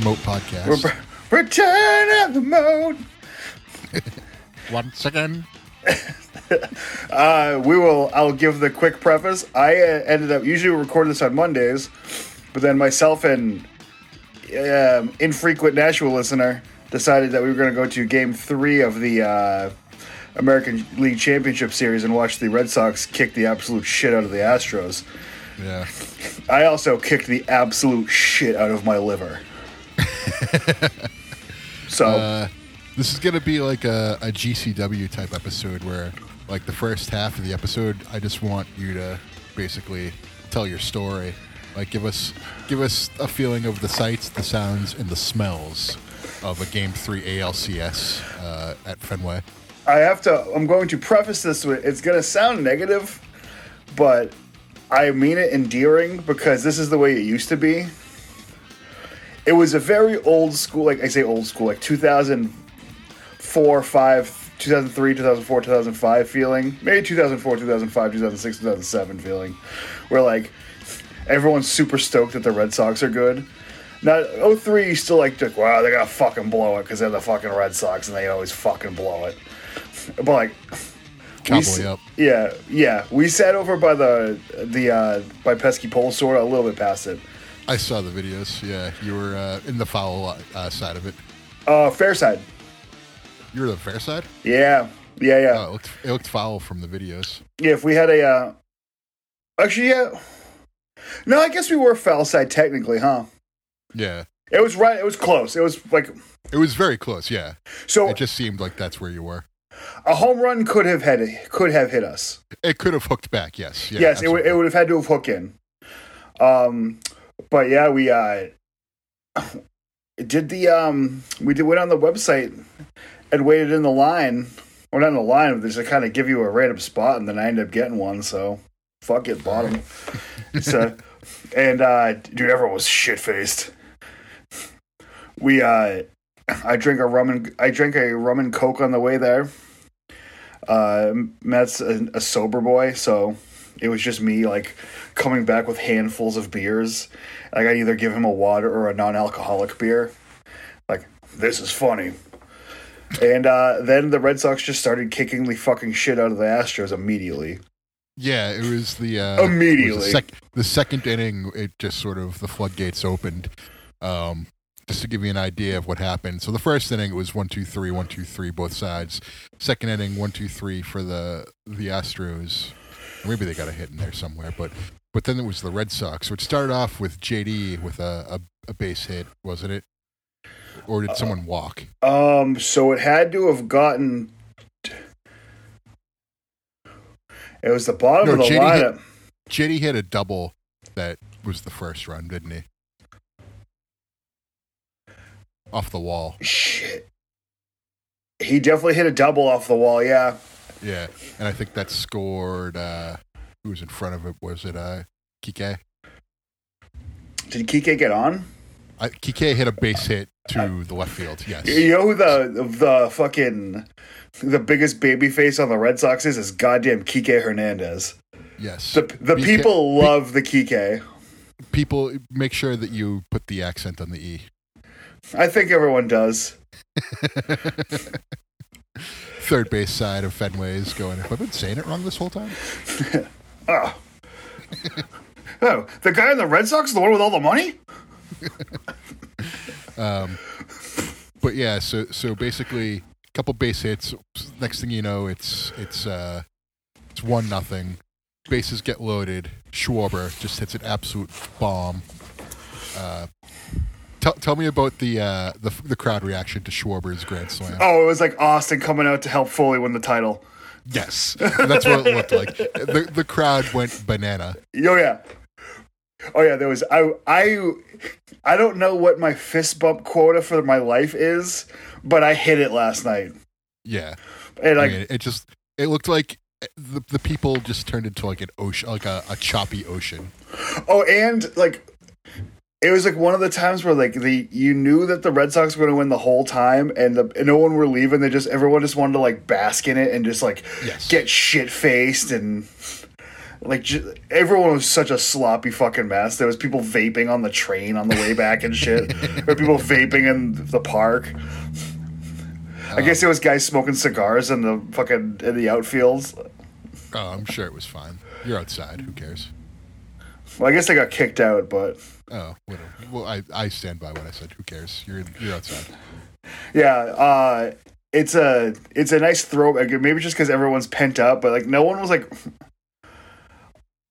Return of the Remote podcast. Return of the Remote. Once again. Uh, we will. I'll give the quick preface. I uh, ended up usually we record this on Mondays, but then myself and um, infrequent Nashville listener decided that we were going to go to Game Three of the uh, American League Championship Series and watch the Red Sox kick the absolute shit out of the Astros. Yeah. I also kicked the absolute shit out of my liver. so Uh, this is going to be like a, a GCW type episode where, like, the first half of the episode, I just want you to basically tell your story. Like, give us give us a feeling of the sights, the sounds, and the smells of a Game 3 ALCS uh, at Fenway. I have to. I'm going to preface this with it's going to sound negative, but I mean it endearing because this is the way it used to be. It was a very old school, like I say, old school, like 2004, 5, 2003, 2004, 2005 feeling. Maybe 2004, 2005, 2006, 2007 feeling, where like everyone's super stoked that the Red Sox are good. Now, 03, you still like, like, wow, they're gonna fucking blow it because they're the fucking Red Sox and they always fucking blow it. But like, Cowboy up. Yeah, yeah. We sat over by the the uh, by Pesky Pole sort a little bit past it. I saw the videos. Yeah, you were uh, in the foul uh, side of it. Uh, fair side. You were the fair side. Yeah, yeah, yeah, Oh, it looked, it looked foul from the videos. yeah. If we had a, uh, actually, yeah. No, I guess we were foul side technically, huh? Yeah, It was right. It was close. It was like it was very close. Yeah, so. it just seemed like that's where you were. a home run could have had could have hit us. It could have hooked back. Yes. Yeah, yes, it would, it would have had to have hooked in. Um, but yeah, we uh, did the um, we did went on the website and waited in the line. Well, not in the line, but they just kind of give you a random spot, and then I ended up getting one. So fuck it, bottom. so, and uh, dude, everyone was shit faced. We uh, I drink a rum and I drank a rum and coke on the way there. Uh, Matt's a, a sober boy, so it was just me like coming back with handfuls of beers. Like I'd either give him a water or a non-alcoholic beer. Like this is funny. And uh, then the Red Sox just started kicking the fucking shit out of the Astros immediately. Yeah, it was the uh, it was Immediately. the, sec- the second inning. It just sort of the floodgates opened. Um, just to give you an idea of what happened. So the first inning it was one two three one two three both sides. Second inning one two three for the the Astros. Maybe they got a hit in there somewhere, but but then it was the Red Sox. So it started off with JD with a a, a base hit, wasn't it? Or did someone walk? Um, so it had to have gotten. It was the bottom No, of the JD hit- lineup. JD hit a double that was the first run, didn't he? Off the wall. Shit. He definitely hit a double off the wall. Yeah. Yeah. And I think that scored uh who was in front of it? Was it uh Kike? Did Kike get on? I, Kike hit a base hit to the left field. Yes. You know who the the fucking the biggest baby face on the Red Sox is? Is goddamn Kike Hernandez. Yes. The the people love the Kike. People make sure that you put the accent on the E. I think everyone does. Third base side of Fenway is going, have I been saying it wrong this whole time? Oh. oh, the guy in the Red Sox, is the one with all the money. Um, but yeah, so so basically, a couple base hits. Next thing you know, it's it's uh, it's one nothing. Bases get loaded. Schwarber just hits an absolute bomb. Uh, tell tell me about the uh, the the crowd reaction to Schwarber's grand slam. Oh, it was like Austin coming out to help Foley win the title. Yes, that's what it looked like. The the crowd went banana. Oh yeah. Oh yeah, there was I I I don't know what my fist bump quota for my life is, but I hit it last night. Yeah, And I like mean, it just it looked like the the people just turned into like an ocean, like a, a choppy ocean. oh and like it was like one of the times where like the you knew that the Red Sox were going to win the whole time and the and no one were leaving. They just everyone just wanted to like bask in it and just like Yes. get shit faced and like j- everyone was such a sloppy fucking mess. There was people vaping on the train on the way back and shit. there were people vaping in the park. I uh, guess there was guys smoking cigars in the fucking in the outfields. Oh, I'm sure it was fine. You're outside. Who cares? Well, I guess they got kicked out, but Oh, whatever. Well, I, I stand by what I said. Who cares? You're you're outside. yeah, uh, it's a it's a nice throwback. Maybe just because everyone's pent up, but like no one was like.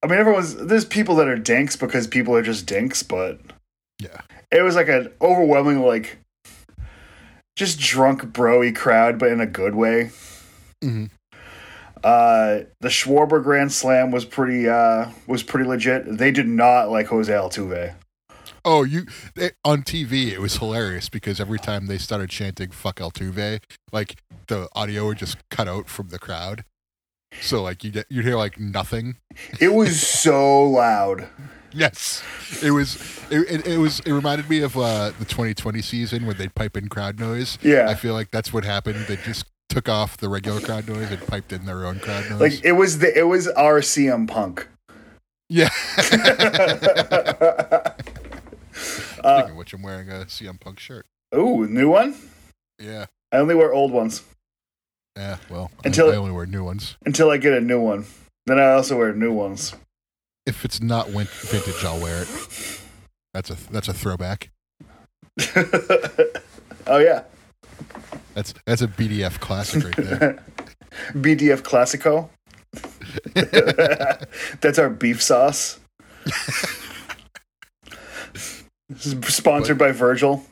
I mean, everyone's there's people that are dinks because people are just dinks, but Yeah. it was like an overwhelming like just drunk broy crowd, but in a good way. hmm Uh, the Schwarber Grand Slam was pretty uh was pretty legit. They did not like Jose Altuve. Oh, you it, on TV? It was hilarious because every time they started chanting "fuck Altuve," like the audio would just cut out from the crowd. So like you get you'd hear like nothing. It was so loud. Yes, it was. It, it, it was. It reminded me of uh, the 2020 season when they pipe in crowd noise. Yeah. I feel like that's what happened. They just took off the regular crowd noise and piped in their own crowd noise. Like it was the it was our CM Punk. yeah. Uh, Speaking which, I'm wearing a CM Punk shirt. Ooh, new one? Yeah. I only wear old ones Yeah. Well, Until- I, I only wear new ones. until I get a new one. Then I also wear new ones. If it's not vintage, I'll wear it. That's a that's a throwback. oh yeah, That's that's a BDF classic right there. BDF Classico. That's our beef sauce. This is sponsored by Virgil.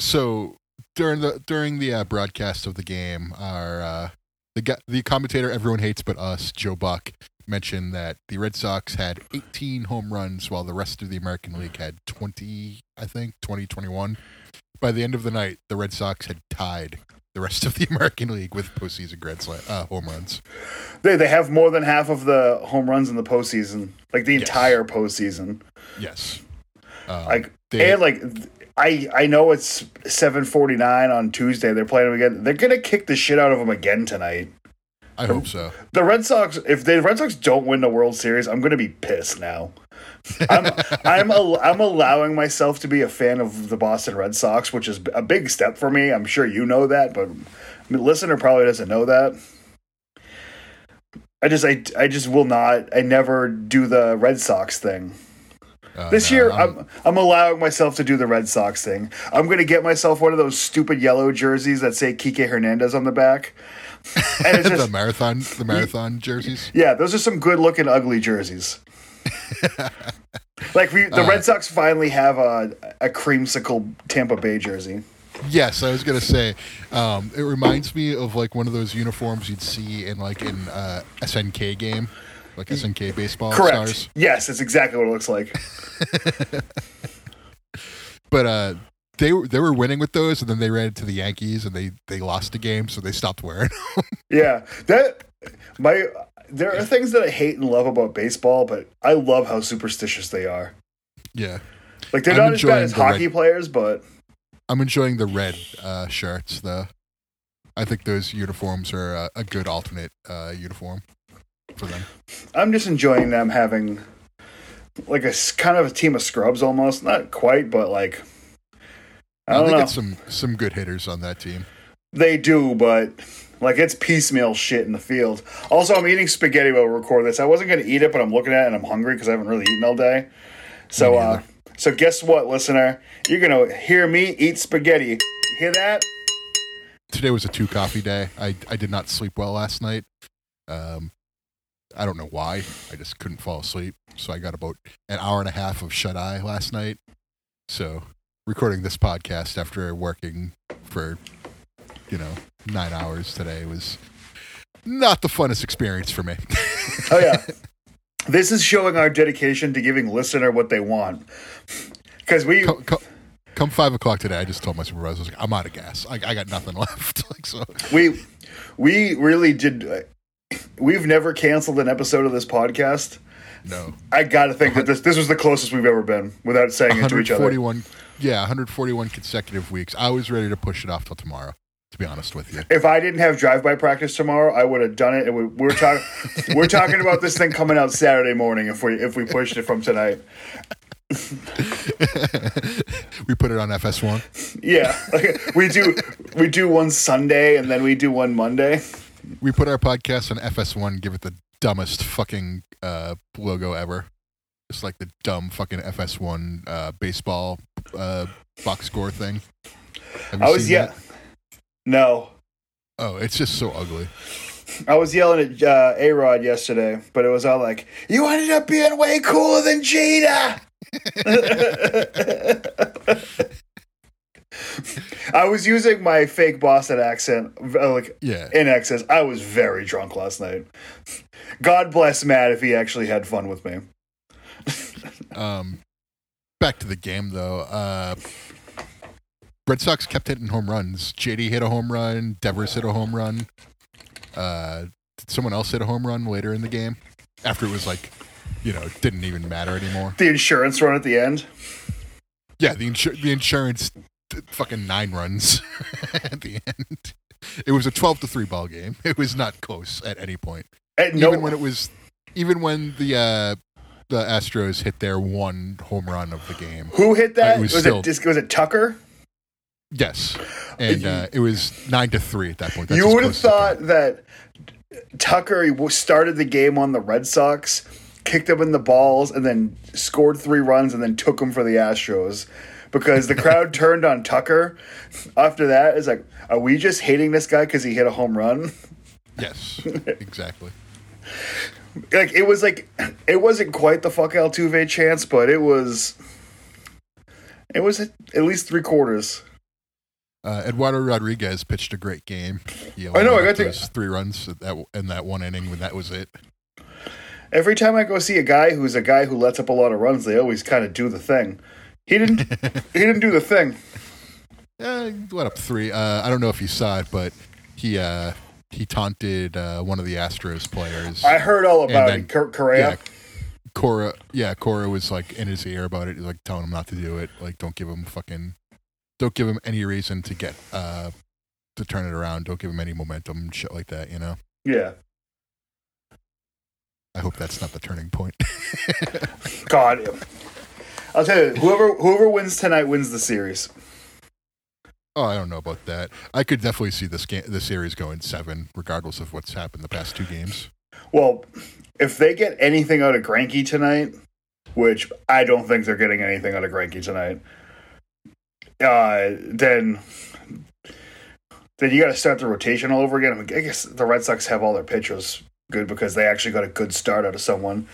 so during the during the uh, broadcast of the game, our uh, the the commentator everyone hates but us, Joe Buck, mentioned that the Red Sox had 18 home runs while the rest of the American League had 20, I think, 20, 21. By the end of the night, the Red Sox had tied the rest of the American League with postseason grand slam uh, home runs. They they have more than half of the home runs in the postseason, like the Yes. entire postseason. Yes. Um, Like they- and like I I know it's seven forty nine on Tuesday. They're playing them again. They're gonna kick the shit out of them again tonight. I hope so. The Red Sox, if the Red Sox don't win the World Series, I'm gonna be pissed now. I'm I'm al- I'm allowing myself to be a fan of the Boston Red Sox, which is a big step for me. I'm sure you know that, but the listener probably doesn't know that. I just I I just will not. I never do the Red Sox thing. Uh, This no, year, I'm- I'm I'm allowing myself to do the Red Sox thing. I'm gonna get myself one of those stupid yellow jerseys that say Kike Hernandez on the back, and it's the marathon the marathon jerseys. yeah, those are some good looking ugly jerseys. like we, the Uh, Red Sox finally have a a creamsicle Tampa Bay jersey. Yes, I was gonna say. Um, it reminds me of like one of those uniforms you'd see in like an uh, SNK game, like SNK baseball Correct. stars. Yes, it's exactly what it looks like. But uh, they were they were winning with those, and then they ran into the Yankees, and they they lost the game, so they stopped wearing. them. Yeah, that my there are things that I hate and love about baseball, but I love how superstitious they are. yeah, Like they're I'm not as bad as the red- hockey players, but I'm enjoying the red uh, shirts. The I think those uniforms are uh, a good alternate uh, uniform for them. I'm just enjoying them having like a kind of a team of scrubs almost. Not quite, but like I don't they know. get some some good hitters on that team. They do, but like it's piecemeal shit in the field. Also, I'm eating spaghetti while we record this. I wasn't going to eat it, but I'm looking at it and I'm hungry because I haven't really eaten all day. So, uh, so guess what, listener? You're going to hear me eat spaghetti. Hear that? today was a two coffee day. I I did not sleep well last night. Um, I don't know why. I just couldn't fall asleep. So I got about an hour and a half of shut eye last night. So recording this podcast after working for you know nine hours today was not the funnest experience for me. Oh yeah. this is showing our dedication to giving listener what they want. Because we, come, come, come five o'clock today, I just told my supervisor, I was like, I'm out of gas. I, I got nothing left. like so. we, we really did. We've never canceled an episode of this podcast. No. I got to think that this this was the closest we've ever been without saying it to each other. Forty-one, yeah 141 consecutive weeks i was ready to push it off till tomorrow to be honest with you. If I didn't have drive-by practice tomorrow, I would have done it. And we, we're talking, we're talking about this thing coming out Saturday morning if we if we pushed it from tonight. we put it on FS1. Yeah, like, we do we do one Sunday and then we do one Monday. We put our podcast on FS1. Give it the dumbest fucking uh, logo ever. It's like the dumb fucking FS1 uh, baseball uh, box score thing. Have you I was seen yeah. that? No, Oh, it's just so ugly. I was yelling at uh, A Rod yesterday, but it was all like, "You ended up being way cooler than Jada." I was using my fake Boston accent, uh, like Yeah. in excess. I was very drunk last night. God bless Matt if he actually had fun with me. Um, back to the game though. Uh, Red Sox kept hitting home runs. JD hit a home run. Devers hit a home run. Uh, did someone else hit a home run later in the game? After it was like, you know, it didn't even matter anymore. The insurance run at the end. Yeah, the insur- the insurance fucking nine runs at the end. It was a twelve to three ball game. It was not close at any point. At no, even when it was, even when the uh, the Astros hit their one home run of the game. who hit that? it was was, still- it was it Tucker? Yes, and uh, it was nine to three at that point. That's you would have close as it thought that Tucker started the game on the Red Sox, kicked them in the balls, and then scored three runs, and then took them for the Astros. Because the crowd turned on Tucker. After that, it's like, are we just hating this guy because he hit a home run? Yes, exactly. Like it was like, it wasn't quite the fuck Altuve chance, but it was, it was at least three quarters. Uh, Eduardo Rodriguez pitched a great game. I know, I got to- those three runs at that in that one inning when that was it. Every time I go see a guy who's a guy who lets up a lot of runs, they always kind of do the thing. He didn't. he didn't do the thing. Yeah, he let up three. Uh, I don't know if you saw it, but he uh, he taunted uh, one of the Astros players. I heard all about then- it. Cor- Correa. yeah, Cora. Yeah, Cora was like in his ear about it, like telling him not to do it. Like, don't give him fucking, don't give him any reason to get uh to turn it around. Don't give him any momentum, shit like that. You know. Yeah. I hope that's not the turning point. God. I'll tell you, whoever whoever wins tonight wins the series. oh, I don't know about that. I could definitely see this game, the series going seven, regardless of what's happened the past two games. Well, if they get anything out of Greinke tonight, which I don't think they're getting anything out of Greinke tonight, uh, then then you got to start the rotation all over again. I, mean, I guess the Red Sox have all their pitchers good because they actually got a good start out of someone,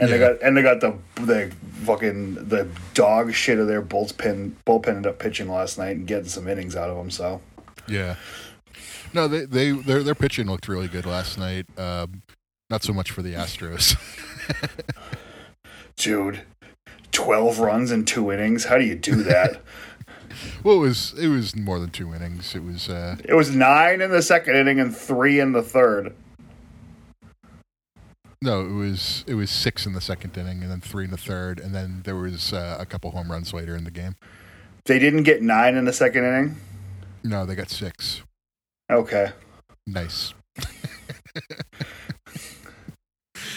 and they got and they got the the fucking the dog shit of their bullpen bullpen ended up pitching last night and getting some innings out of them. So Yeah. No, they they their their pitching looked really good last night. Um, not so much for the Astros. dude. 12 runs in two innings. How do you do that? well, it was it was more than two innings. It was uh, It was nine in the second inning and three in the third. No, it was it was six in the second inning and then three in the third, and then there was uh, a couple home runs later in the game. They didn't get nine in the second inning. No, they got six. Okay. Nice.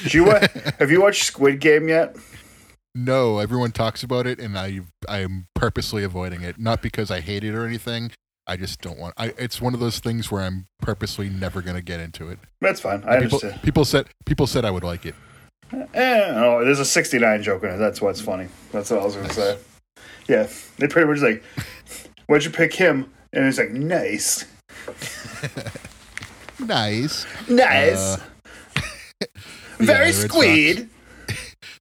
Did you wa- have you watched Squid Game yet? No, everyone talks about it, and I I am purposely avoiding it. Not because I hate it or anything. I just don't want. I it's one of those things where I'm purposely never gonna get into it. That's fine. I people, understand. people said people said I would like it. Eh, no, there's a 69 joke in it. That's what's funny. That's what I was going to say. Yeah. They pretty much like, why'd you pick him? And it's like, nice. Nice. Nice. Uh, yeah, Very the Red squeed.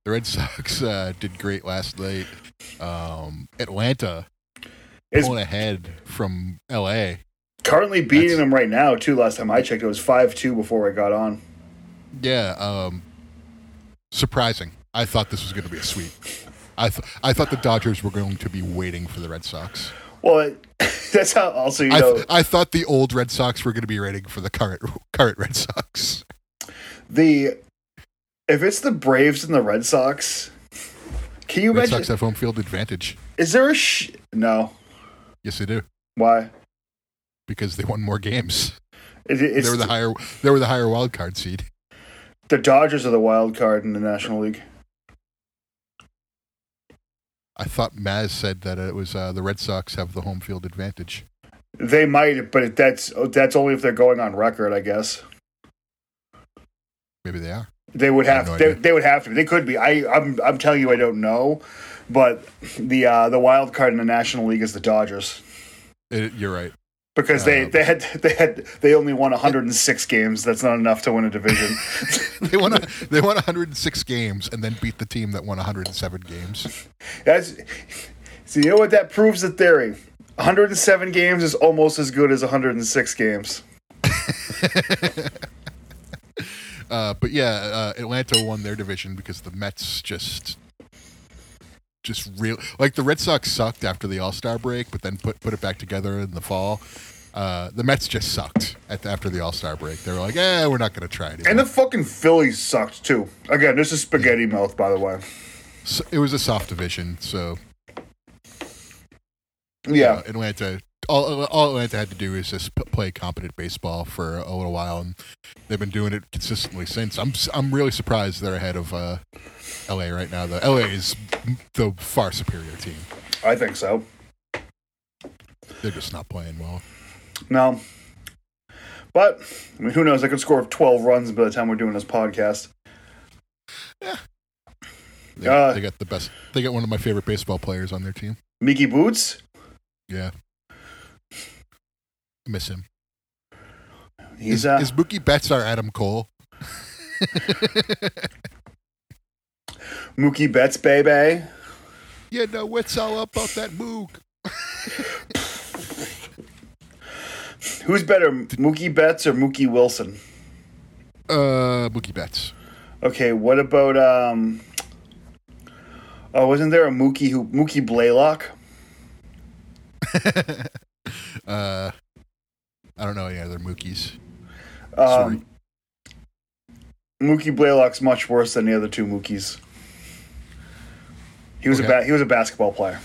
The Red Sox uh, did great last night. Um, Atlanta Is pulling ahead from L.A. currently beating That's- them right now, too. Last time I checked, it was 5 2 before I got on. Yeah, um, surprising. I thought this was going to be a sweep. I th- I thought the Dodgers were going to be waiting for the Red Sox. Well, it, that's how also, you I, know, th- I thought the old Red Sox were going to be waiting for the current current Red Sox. the. If it's the Braves and the Red Sox, can you Red imagine? Sox have home field advantage. Is there a sh- no? Yes, they do. Why? because they won more games. It, it's They were the higher. They were the higher wild card seed. the Dodgers are the wild card in the National League. I thought Maz said that it was uh, the Red Sox have the home field advantage. They might, but that's that's only if they're going on record, I guess. Maybe they are. They would have have no they, they would have to. They could be. I I'm I'm telling you, I don't know, but the uh, the wild card in the National League is the Dodgers It, you're right. because they Um, they had they had they only won 106 games. That's not enough to win a division. They won. A, they won 106 games and then beat the team that won 107 games. That's so you know what that proves the theory. 107 games is almost as good as 106 games. Uh, but yeah, uh, Atlanta won their division because the Mets just, just real like the Red Sox sucked after the All Star break, but then put put it back together in the fall. Uh, the Mets just sucked at the, after the All Star break. They were like, "Eh, we're not going to try it." And the fucking Phillies sucked too. Again, this is spaghetti mouth, by the way. So it was a soft division, so Yeah. uh, Atlanta. All, all Atlanta had to do is just p- play competent baseball for a little while, and they've been doing it consistently since. I'm I'm really surprised they're ahead of uh, LA right now. Though LA is the far superior team. I think so. They're just not playing well. No. But, I mean, who knows? I could score 12 runs by the time we're doing this podcast. They, Uh, they got the best. They got one of my favorite baseball players on their team. Mickey Boots? Yeah, miss him. He's, Is, uh, is Mookie Betts our Adam Cole? Mookie Betts, baby. Yeah, no, what's all up about that Mook? Who's better, Mookie Betts or Mookie Wilson? Uh, Mookie Betts. Okay, what about, um, oh, wasn't there a Mookie who, Mookie Blaylock? uh, I don't know any other Mookies. Sorry. Um, Mookie Blaylock's much worse than the other two Mookies. He was a ba- he was a basketball player.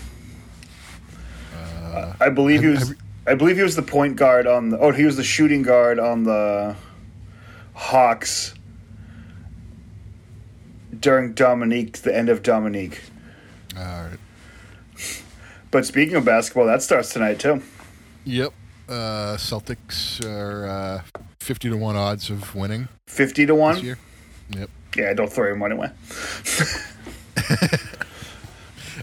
Uh, I believe he was. I believe he was the point guard on the. Oh, he was the shooting guard on the Hawks during Dominique, the end of Dominique. all right. But speaking of basketball, that starts tonight too. Yep. Uh, Celtics are uh, fifty to one odds of winning Fifty to one. Yep. Yeah, don't throw your money away.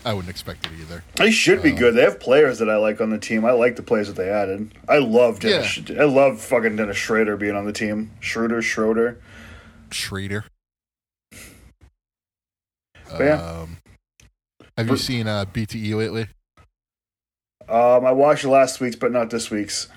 I wouldn't expect it either. They should be Um, good. They have players that I like on the team. I like the players that they added. I love Dennis. I love fucking Dennis Schrader being on the team. Schroeder, Schroeder. Schrader. But yeah. Um, have you seen uh, BTE lately? Um, I watched last week's, but not this week's.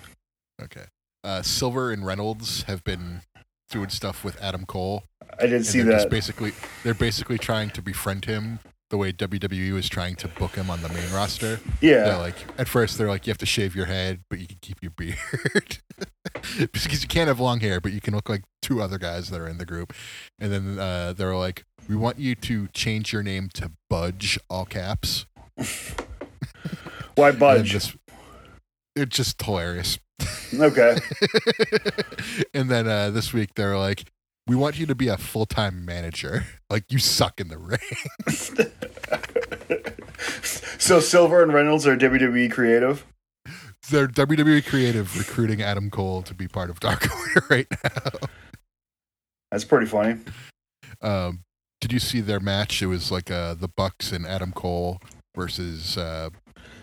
Okay. Uh, Silver and Reynolds have been doing stuff with Adam Cole. I did see that. basically they're basically trying to befriend him the way WWE was trying to book him on the main roster. They're Yeah, like at first they're like you have to shave your head, but you can keep your beard. because you can't have long hair, but you can look like two other guys that are in the group. And then uh, they're like, "We want you to change your name to Budge, all caps." why budge? just- it's just hilarious. Okay, and then uh, this week they're like, "We want you to be a full time manager. Like you suck in the ring." so Silver and Reynolds are WWE creative. they're WWE creative recruiting Adam Cole to be part of Dark Order right now. That's pretty funny. Um, did you see their match? It was like uh, the Bucks and Adam Cole versus uh,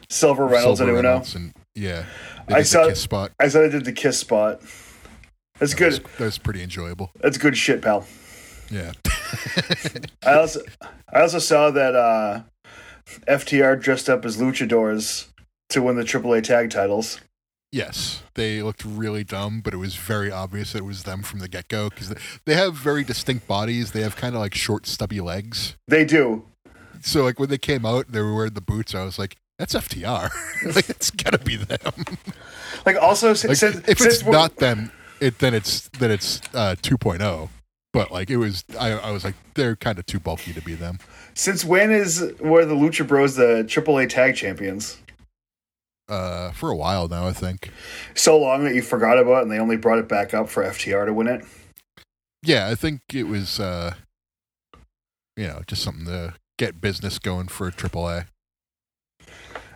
Silver Reynolds Silver and Uno. And yeah, I saw- kiss spot. I said I did the kiss spot. That's That was, good. that was pretty enjoyable. That's good shit, pal. Yeah, I also I also saw that uh, FTR dressed up as luchadors to win the AAA tag titles. yes, they looked really dumb, but it was very obvious that it was them from the get go because they, have very distinct bodies. They have kind of like short, stubby legs. They do. So like when they came out, they were wearing the boots. I was like, "That's FTR. like it's gotta be them." Like also Like, since if it's not them, it then it's then it's uh, 2.0. But like it was, I, I was like, they're kind of too bulky to be them. since when is were the Lucha Bros the AAA tag champions? uh, for a while now. I think. So long that you forgot about it, and they only brought it back up for FTR to win it. Yeah, I think it was. Uh, you know, just something to get business going for AAA.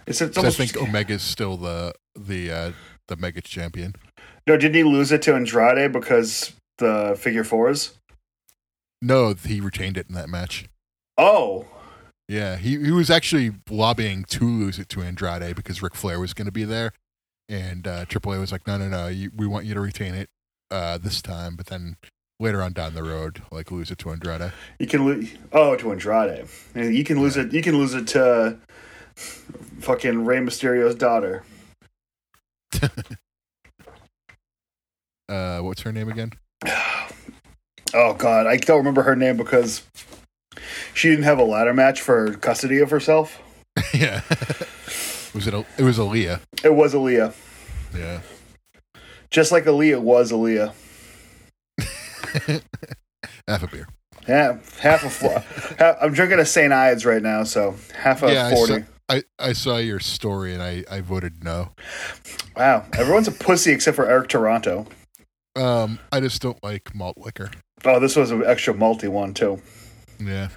It's, it's almost, I think Omega's still the the uh, the Mega champion. No, didn't he lose it to Andrade because the figure fours? No, he retained it in that match. Oh, Yeah, he he was actually lobbying to lose it to Andrade because Ric Flair was going to be there, and uh, AAA was like, no, no, no, you, we want you to retain it uh, this time, but then later on down the road, like lose it to Andrade. you can lose. Oh, to Andrade. You can lose it. You can lose it to fucking Rey Mysterio's daughter. Uh, what's her name again? Oh God, I don't remember her name because she didn't have a ladder match for custody of herself. yeah, was it? A, it was Aaliyah. It was Aaliyah, Yeah, just like Aaliyah was Aaliyah. half a beer. Half, half a. fl- half, I'm drinking a St. Ides right now, so half a yeah, I forty. saw, I, I saw your story and I, I voted no. Wow, everyone's a pussy except for Eric Toronto. Um, I just don't like malt liquor. Oh, this was an extra malty one too. Yeah.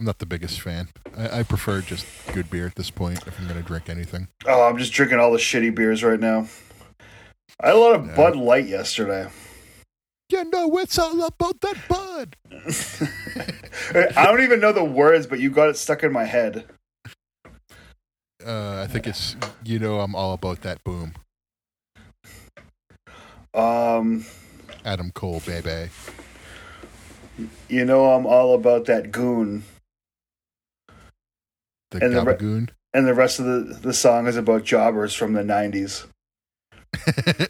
I'm not the biggest fan. I, I prefer just good beer at this point if I'm going to drink anything. Oh, I'm just drinking all the shitty beers right now. I had a lot of Yeah. Bud Light yesterday. You know, it's all about that bud. I don't even know the words, but you got it stuck in my head. Uh, I think it's, you know, I'm all about that boom. Um, Adam Cole, baby. you know I'm all about that goon, The And the re- and the rest of the the song is about jobbers from the '90s.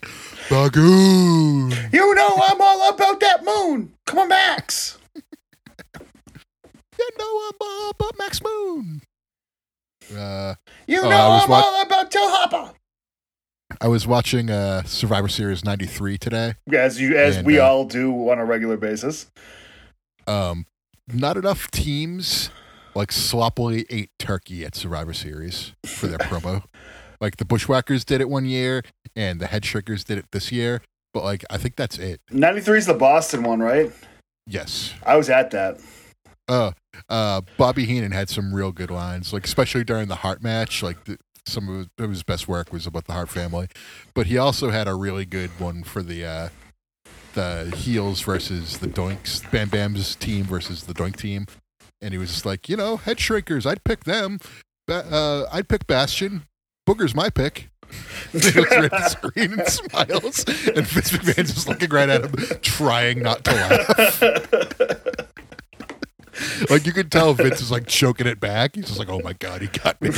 Bagoon. You know I'm all about that moon. Come on, Max. You know, I'm all about Max Moon. Uh, You Oh, know was I'm wa- all about T.L. Hopper. I was watching uh, Survivor Series 93 today. As you, as And, we uh, all do on a regular basis. Um, not enough teams like sloppily ate turkey at Survivor Series for their promo. Like the Bushwhackers did it one year, and the Head Shrinkers did it this year. But like, I think that's it. '93 is the Boston one, right? Yes. I was at that. Uh, uh, Bobby Heenan had some real good lines, like especially during the Hart match. Like the, some of his, best work was about the Hart family, but he also had a really good one for the uh, the heels versus the Doinks, Bam Bam's team versus the Doink team, and he was just like, you know, head shrinkers, I'd pick them. Ba- uh, I'd pick Bastion. Booger's my pick. he looks right at the screen and smiles, and Vince McMahon's just looking right at him, trying not to laugh. Like you could tell Vince is like choking it back. He's just like, "Oh my god, he got me!"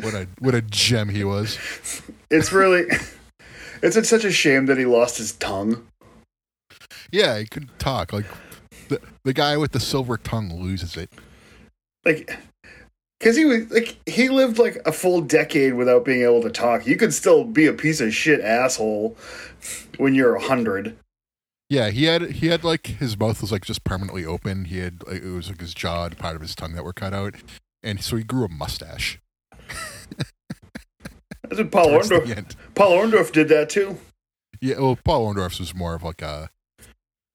what a what a gem he was. it's really, it's, it's such a shame that he lost his tongue. Yeah, he couldn't talk. Like the the guy with the silver tongue loses it. Like, because he was like he lived like a full decade without being able to talk. You could still be a piece of shit asshole when you're a hundred. Yeah, he had he had like his mouth was like just permanently open. He had like, it was like his jaw and part of his tongue that were cut out, and so he grew a mustache. That's what Paul Orndorff. Paul Orndorff did that too. Yeah, well, Paul Orndorff's was more of like a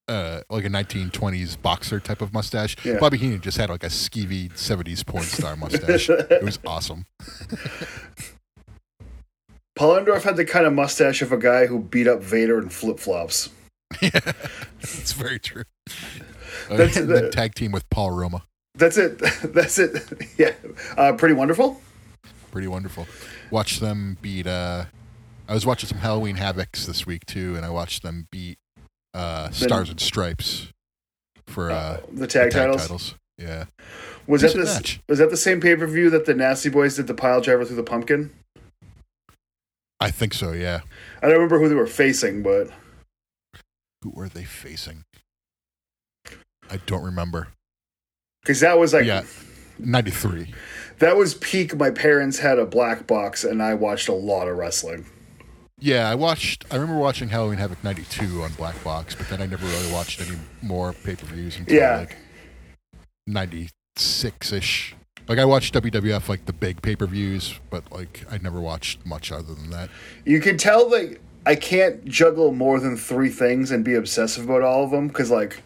uh, like a 1920s boxer type of mustache. Yeah. Bobby Heenan just had like a skeevy 70s porn star mustache. it was awesome. Paul Orndorff had the kind of mustache of a guy who beat up Vader in flip flops. yeah, it's very true. That's the- tag team with Paul Roma. That's it. That's it. Yeah. Uh, pretty wonderful. Pretty wonderful. Watch them beat. uh I was watching some Halloween Havocs this week too, and I watched them beat uh Stars and Stripes for uh, the the tag, titles. Yeah. Was that Decent this? match. Was that the same pay per view that the Nasty Boys did the pile driver through the pumpkin? I think so, yeah. I don't remember who they were facing, but Who were they facing? I don't remember. because that was like yeah. 93. that was peak. My parents had a black box, and I watched a lot of wrestling. Yeah, I watched. I remember watching Halloween Havoc '92 on Black Box, but then I never really watched any more pay per views until Yeah. like '96 ish. Like I watched WWF like the big pay per views, but like I never watched much other than that. You can tell that I can't juggle more than three things and be obsessive about all of them because, like,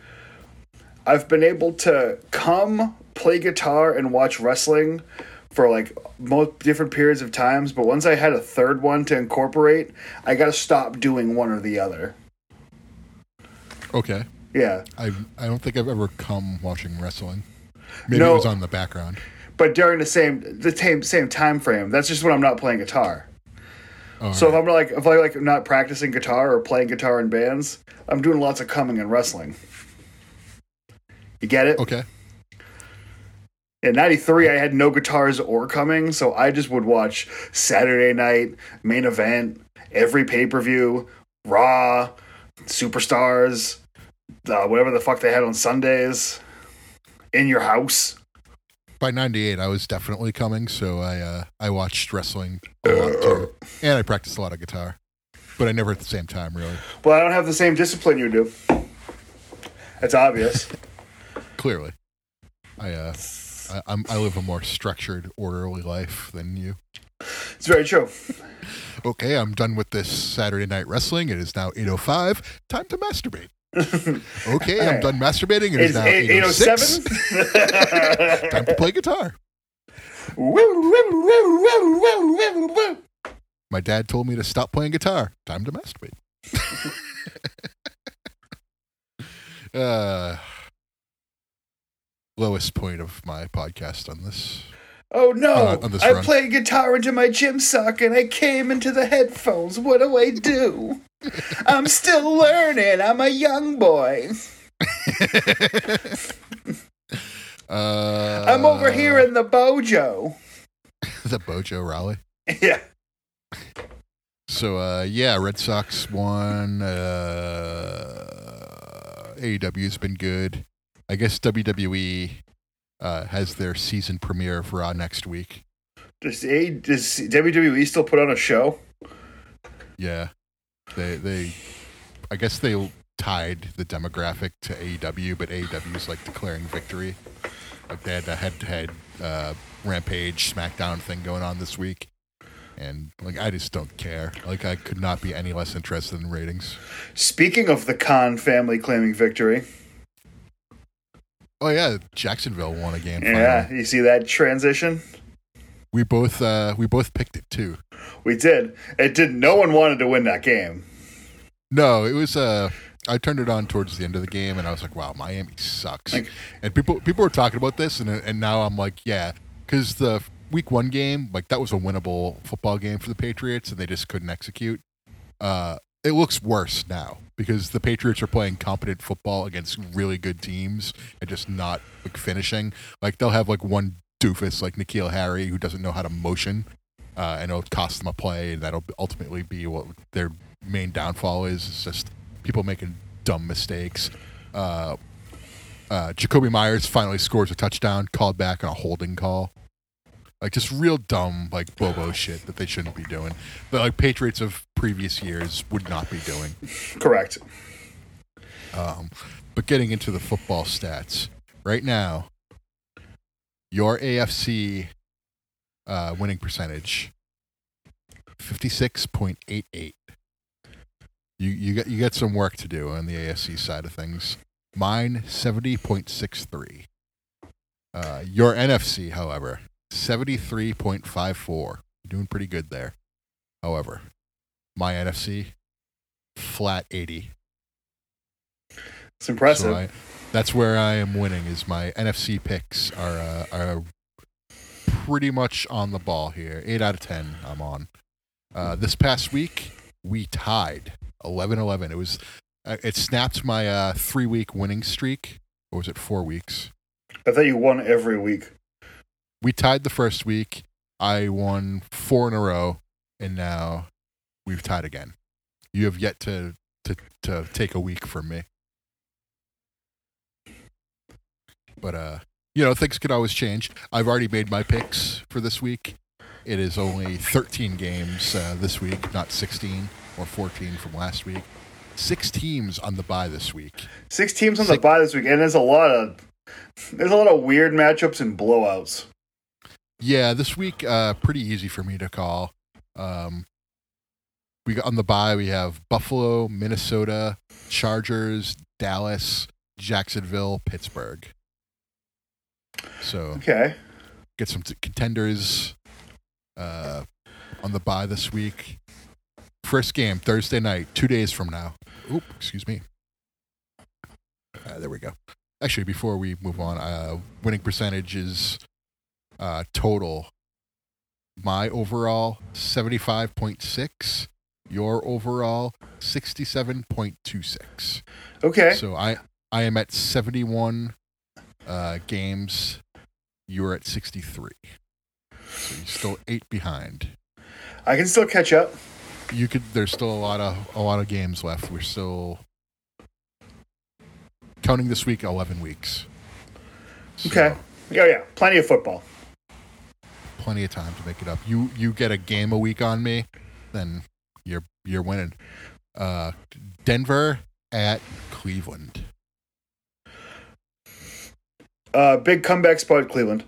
I've been able to come, play guitar, and watch wrestling for like most different periods of times. But once I had a third one to incorporate, I got to stop doing one or the other. Okay. Yeah. I I don't think I've ever come watching wrestling. Maybe No. it was on the background. But during the same the same same time frame, that's just when I'm not playing guitar. So if I'm like if I like not practicing guitar or playing guitar in bands, I'm doing lots of coming and wrestling. You get it? okay. In '93, I had no guitars or coming, so I just would watch Saturday Night, Main Event, every pay per view, Raw, Superstars, uh, whatever the fuck they had on Sundays, in your house. By '98, I was definitely coming, so I uh, I watched wrestling a lot too, and I practiced a lot of guitar, but I never at the same time really. Well, I don't have the same discipline you do. That's obvious. Clearly, I uh, I, I'm, I live a more structured, orderly life than you. it's very true. Okay, I'm done with this Saturday night wrestling. It is now 8:05. Time to masturbate. Okay, I'm done masturbating. It is It's now 8:06. 807. Time to play guitar. My dad told me to stop playing guitar. Time to masturbate. uh, lowest point of my podcast on this. Oh no! Uh, I run. played guitar into my gym sock and I came into the headphones. What do I do? I'm still learning. I'm a young boy. uh, I'm over here in the bojo. the Bojo Raleigh. Yeah. So uh, yeah, Red Sox won. Uh, AEW's been good. I guess WWE uh, has their season premiere of Raw next week. Does, A, does WWE still put on a show? Yeah, they they. I guess they tied the demographic to AEW, but AEW is like declaring victory. Like they had a head-to-head uh, Rampage SmackDown thing going on this week, and like I just don't care. Like I could not be any less interested in ratings. Speaking of the Khan family claiming victory, Oh yeah, Jacksonville won a game. yeah, finally. you see that transition? we both uh, we both picked it too. We did. It did. No one wanted to win that game. No, it was. Uh, I turned it on towards the end of the game, and I was like, "Wow, Miami sucks." Like- and people people were talking about this, and and now I'm like, "Yeah," because the week one game, like that was a winnable football game for the Patriots, and they just couldn't execute. Uh, it looks worse now because the Patriots are playing competent football against really good teams and just not like finishing. Like they'll have like one doofus like N'Keal Harry who doesn't know how to motion, uh, and it'll cost them a play, and that'll ultimately be what their main downfall is. It's just people making dumb mistakes. Uh, uh, Jakobi Meyers finally scores a touchdown, called back on a holding call. Like just real dumb, like bobo shit that they shouldn't be doing. That like Patriots of previous years would not be doing. Correct. Um, but getting into the football stats right now, your AFC uh, winning percentage fifty six point eight eight. You you got you got some work to do on the AFC side of things. Mine seventy point six three. Uh, your NFC, however, seventy three point five four. Doing pretty good there. However, my NFC flat eighty. It's impressive. So I, that's where I am winning. Is my NFC picks are uh, are pretty much on the ball here. Eight out of ten, I'm on. Uh, this past week we tied 11-11. It was uh, it snapped my uh, three week winning streak. Or was it four weeks? I thought you won every week. We tied the first week. I won four in a row, and now we've tied again. You have yet to to to take a week from me. But uh, you know, things could always change. I've already made my picks for this week. It is only 13 games uh, this week, not 16 or 14 from last week. Six teams on the bye this week. Six teams on the Six- bye this week, and there's a lot of there's a lot of weird matchups and blowouts. Yeah, this week uh pretty easy for me to call. Um we got on the bye we have Buffalo, Minnesota, Chargers, Dallas, Jacksonville, Pittsburgh. So Okay. get some t- contenders uh on the buy this week. First game Thursday night, 2 days from now. Oop, excuse me. Uh, there we go. Actually, before we move on, uh, winning percentage is uh, total. My overall seventy five point six. Your overall sixty seven point two six. Okay. So I I am at seventy one uh, games. You're at sixty three. So you're still eight behind. I can still catch up. You could. There's still a lot of a lot of games left. We're still counting this week. Eleven weeks. So, Okay. Yeah, yeah. Plenty of football. plenty of time to make it up. You you get a game a week on me, then you're you're winning. Uh, Denver at Cleveland. Uh, big comeback spot, Cleveland.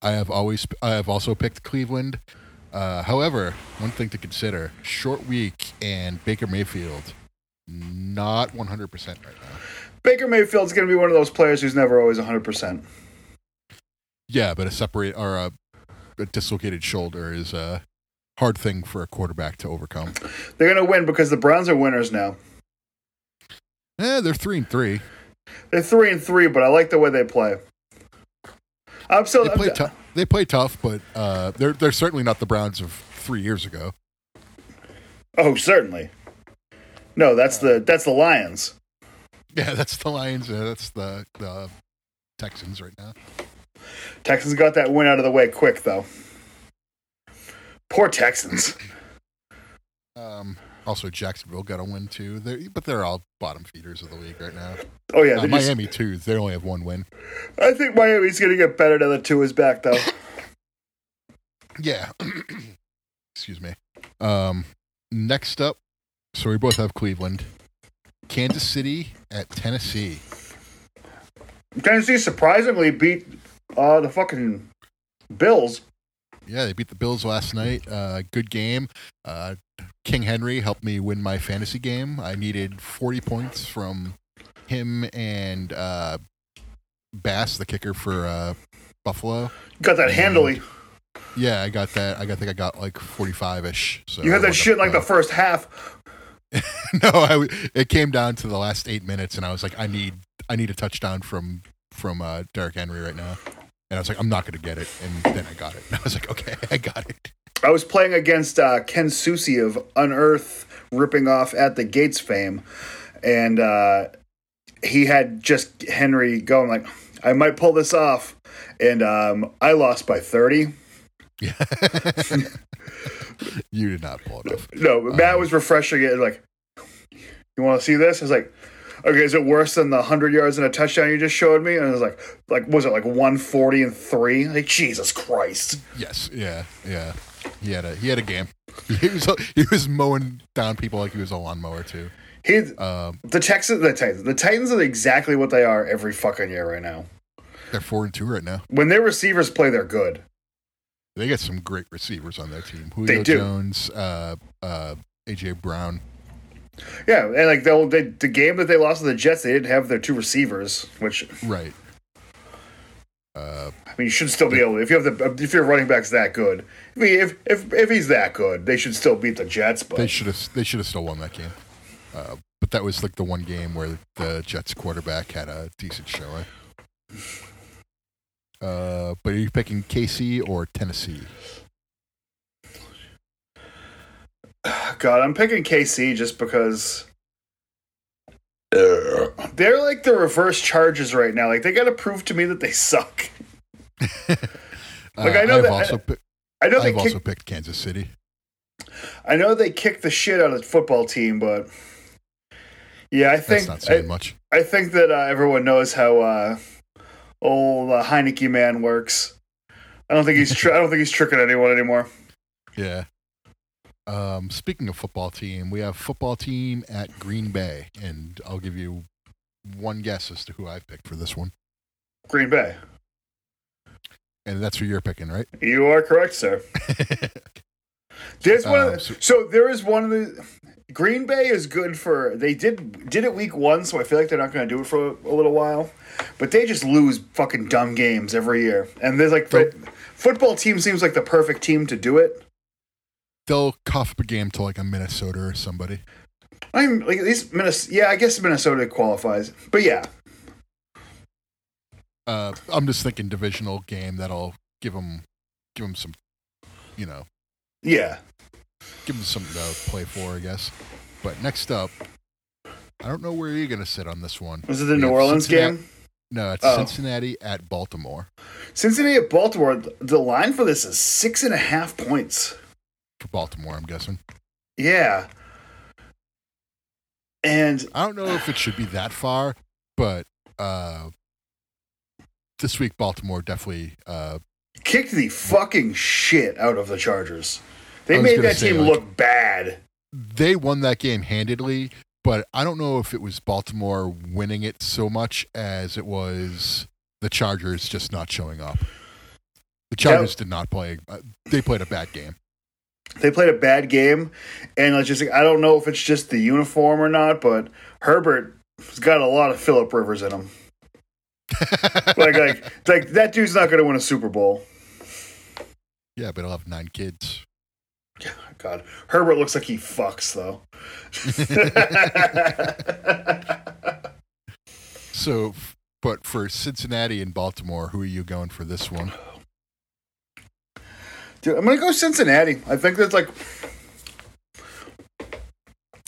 I have always I have also picked Cleveland. Uh, however, one thing to consider: short week and Baker Mayfield, not 100 percent right now. Baker Mayfield's going to be one of those players who's never always 100%. Yeah, but a separate or a, a dislocated shoulder is a hard thing for a quarterback to overcome. They're going to win because the Browns are winners now. Eh, they're three and three. They're 3 and 3, but I like the way they play. I'm still They play I'm, tough. They play tough, but uh, they're they're certainly not the Browns of three years ago. Oh, certainly. No, that's the that's the Lions. Yeah, that's the Lions. Uh, that's the the Texans right now. Texans got that win out of the way quick though. Poor Texans. Um, also, Jacksonville got a win too. They're, but they're all bottom feeders of the league right now. Oh yeah, Uh, they're just- Miami too. They only have one win. I think Miami's going to get better now that Tua is back though. Yeah. Excuse me. Um, next up, so we both have Cleveland, Kansas City at Tennessee. Tennessee surprisingly beat uh, the fucking Bills. Yeah, they beat the Bills last night. Uh, good game. Uh, King Henry helped me win my fantasy game. I needed 40 points from him and uh, Bass, the kicker for uh, Buffalo. Got that handily. Yeah, I got that. I got, I think I got like 45 ish. So You had that shit like the first half. no, I, it came down to the last eight minutes, and I was like, I need, I need a touchdown from from uh, Derrick Henry right now. And I was like, I'm not going to get it. And then I got it. And I was like, okay, I got it. I was playing against uh, Ken Susi of Unearth, ripping off at the Gates fame, and uh, he had just Henry going like, I might pull this off, and um, I lost by thirty. Yeah. you did not pull it off. No, Matt was refreshing it like, you want to see this? I was like, okay, is it worse than the hundred yards and a touchdown you just showed me? And I was like, like was it like one forty and three? Like Jesus Christ! Yes. Yeah. Yeah. He had a he had a game. He was he was mowing down people like he was a lawnmower too. He Um, the Texans, the Titans, the Titans are exactly what they are every fucking year right now. they're four and two right now. When their receivers play, they're good. They got some great receivers on their team. Julio do. Jones, uh, uh, AJ Brown. Yeah, and like the they, the game that they lost to the Jets, they didn't have their two receivers. Which Right. Uh, I mean, you should still be able. If you have the if your running back's that good, I mean, if if if he's that good, they should still beat the Jets. But they should have they should have still won that game. Uh, but that was like the one game where the Jets quarterback had a decent showing. Uh, but are you picking KC or Tennessee? God, I'm picking KC just because they're like the reverse charges right now. Like they got to prove to me that they suck. Like, I know have that- also pi- I know they I've also kick, picked Kansas City. I know they kicked the shit out of the football team, but yeah, I think That's not I, saying much. I think that uh, everyone knows how uh, old uh, Heinicke man works. I don't think he's tr- I don't think he's tricking anyone anymore. Yeah. Um, speaking of football team, we have football team at Green Bay, and I'll give you one guess as to who I picked for this one. Green Bay. and that's who you're picking, right? You are correct, sir. There's one. Um, the, so- so there is one of the. Green Bay is good for. They did did it week one, so I feel like they're not going to do it for a, a little while. But they just lose fucking dumb games every year, and there's like football team seems like the perfect team to do it. They'll cough up a game to like a Minnesota or somebody. I'm like at least Minnesota. Yeah, I guess Minnesota qualifies, but yeah, Uh, I'm just thinking divisional game that'll give them give them some, you know, yeah. give them something to play for, I guess. But next up, I don't know where you're gonna sit on this one. Was it the We New Orleans Cincinnati- game? No, it's Oh. Cincinnati at Baltimore Cincinnati at Baltimore. The line for this is six and a half points. For Baltimore. I'm guessing. Yeah, and I don't know if it should be that far, but uh, this week Baltimore definitely. Uh, kicked the fucking shit out of the Chargers. They made that say, team like- look bad. they won that game handedly, but I don't know if it was Baltimore winning it so much as it was the Chargers just not showing up. The Chargers did not play. Uh, they played a bad game. They played a bad game, and I just I don't know if it's just the uniform or not, but Herbert has got a lot of Philip Rivers in him. Like like like that dude's not going to win a Super Bowl. yeah, but I'll have nine kids. God, Herbert looks like he fucks though. So, but for Cincinnati and Baltimore, who are you going for this one? Dude, I'm gonna go Cincinnati. I think that's like.